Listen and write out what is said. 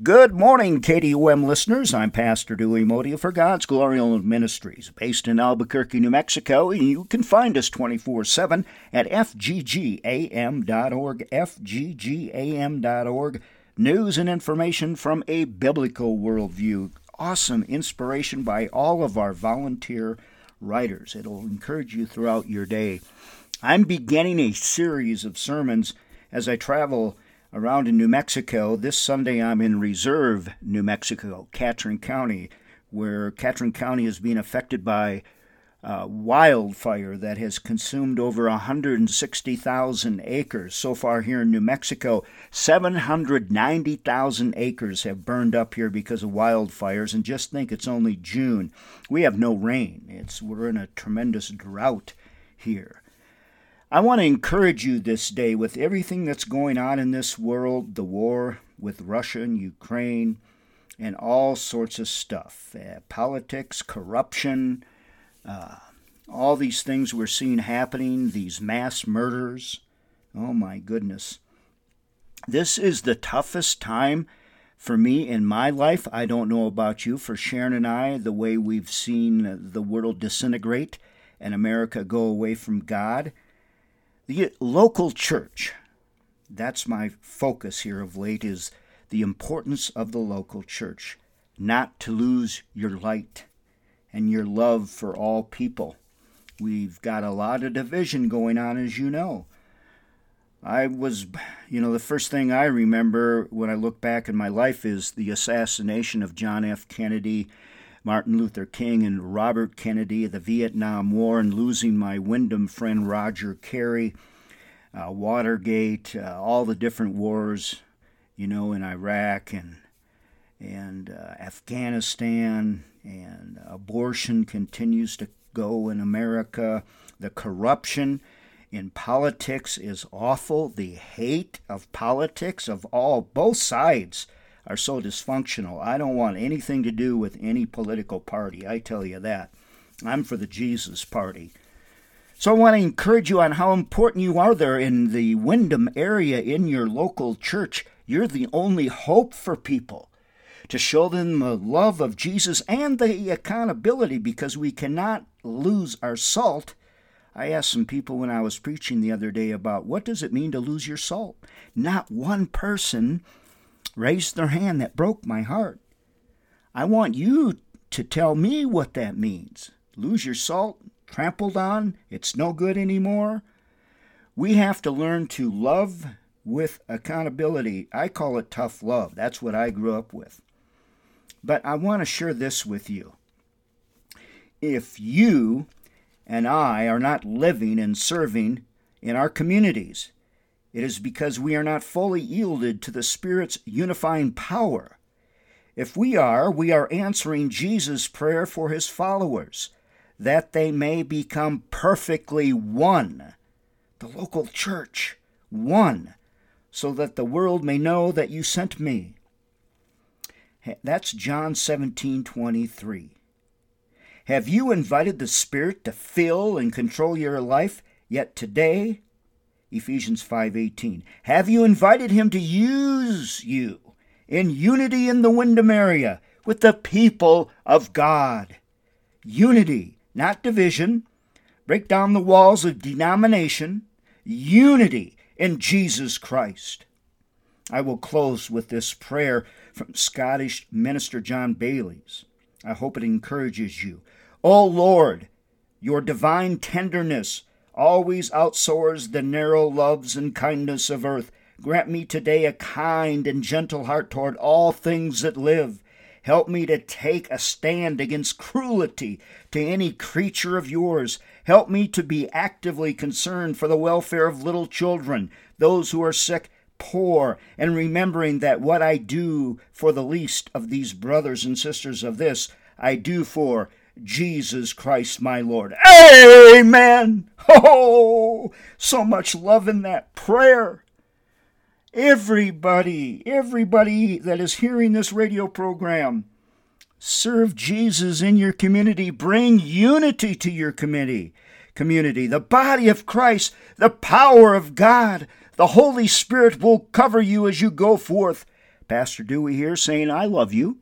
Good morning, KDOM listeners. I'm Pastor Dewey Moede for God's Glory Glorial Ministries, based in Albuquerque, New Mexico. You can find us 24 7 at fggam.org, fggam.org. News and information from a biblical worldview. Awesome inspiration by all of our volunteer writers. It'll encourage you throughout your day. I'm beginning a series of sermons as I travel around in New Mexico. This Sunday, I'm in Reserve, New Mexico, Catron County, where Catron County is being affected by uh, wildfire that has consumed over 160,000 acres. So far, here in New Mexico, 790,000 acres have burned up here because of wildfires. And just think, it's only June. We have no rain. It's we're in a tremendous drought here. I want to encourage you this day with everything that's going on in this world the war with Russia and Ukraine, and all sorts of stuff uh, politics, corruption, uh, all these things we're seeing happening, these mass murders. Oh my goodness. This is the toughest time for me in my life. I don't know about you, for Sharon and I, the way we've seen the world disintegrate and America go away from God. The local church, that's my focus here of late, is the importance of the local church, not to lose your light and your love for all people. We've got a lot of division going on, as you know. I was, you know, the first thing I remember when I look back in my life is the assassination of John F. Kennedy Martin Luther King and Robert Kennedy, the Vietnam War, and losing my Windom friend Roger Carey, uh, Watergate, uh, all the different wars, you know, in Iraq and and uh, Afghanistan, and abortion continues to go in America. The corruption in politics is awful. The hate of politics of all both sides are so dysfunctional. I don't want anything to do with any political party, I tell you that. I'm for the Jesus party. So I want to encourage you on how important you are there in the Windom area in your local church. You're the only hope for people to show them the love of Jesus and the accountability because we cannot lose our salt. I asked some people when I was preaching the other day about what does it mean to lose your salt? Not one person raised their hand that broke my heart. I want you to tell me what that means. Lose your salt, trampled on, it's no good anymore. We have to learn to love with accountability. I call it tough love. That's what I grew up with. But I want to share this with you. If you and I are not living and serving in our communities, it is because we are not fully yielded to the Spirit's unifying power. If we are, we are answering Jesus' prayer for his followers, that they may become perfectly one. The local church, one, so that the world may know that you sent me. That's John 17 23. Have you invited the Spirit to fill and control your life, yet today Ephesians 5:18. Have you invited him to use you in unity in the Windom area with the people of God? Unity, not division. Break down the walls of denomination. Unity in Jesus Christ. I will close with this prayer from Scottish minister John Baillie. I hope it encourages you. O Lord, your divine tenderness always outsoars the narrow loves and kindness of earth. Grant me today a kind and gentle heart toward all things that live. Help me to take a stand against cruelty to any creature of yours. Help me to be actively concerned for the welfare of little children, those who are sick, poor, and remembering that what I do for the least of these brothers and sisters of this, I do for Jesus Christ my Lord. Amen. Oh, so much love in that prayer. Everybody, everybody that is hearing this radio program, serve Jesus in your community. Bring unity to your community. Community, the body of Christ, the power of God, the Holy Spirit will cover you as you go forth Pastor Dewey here saying, I love you.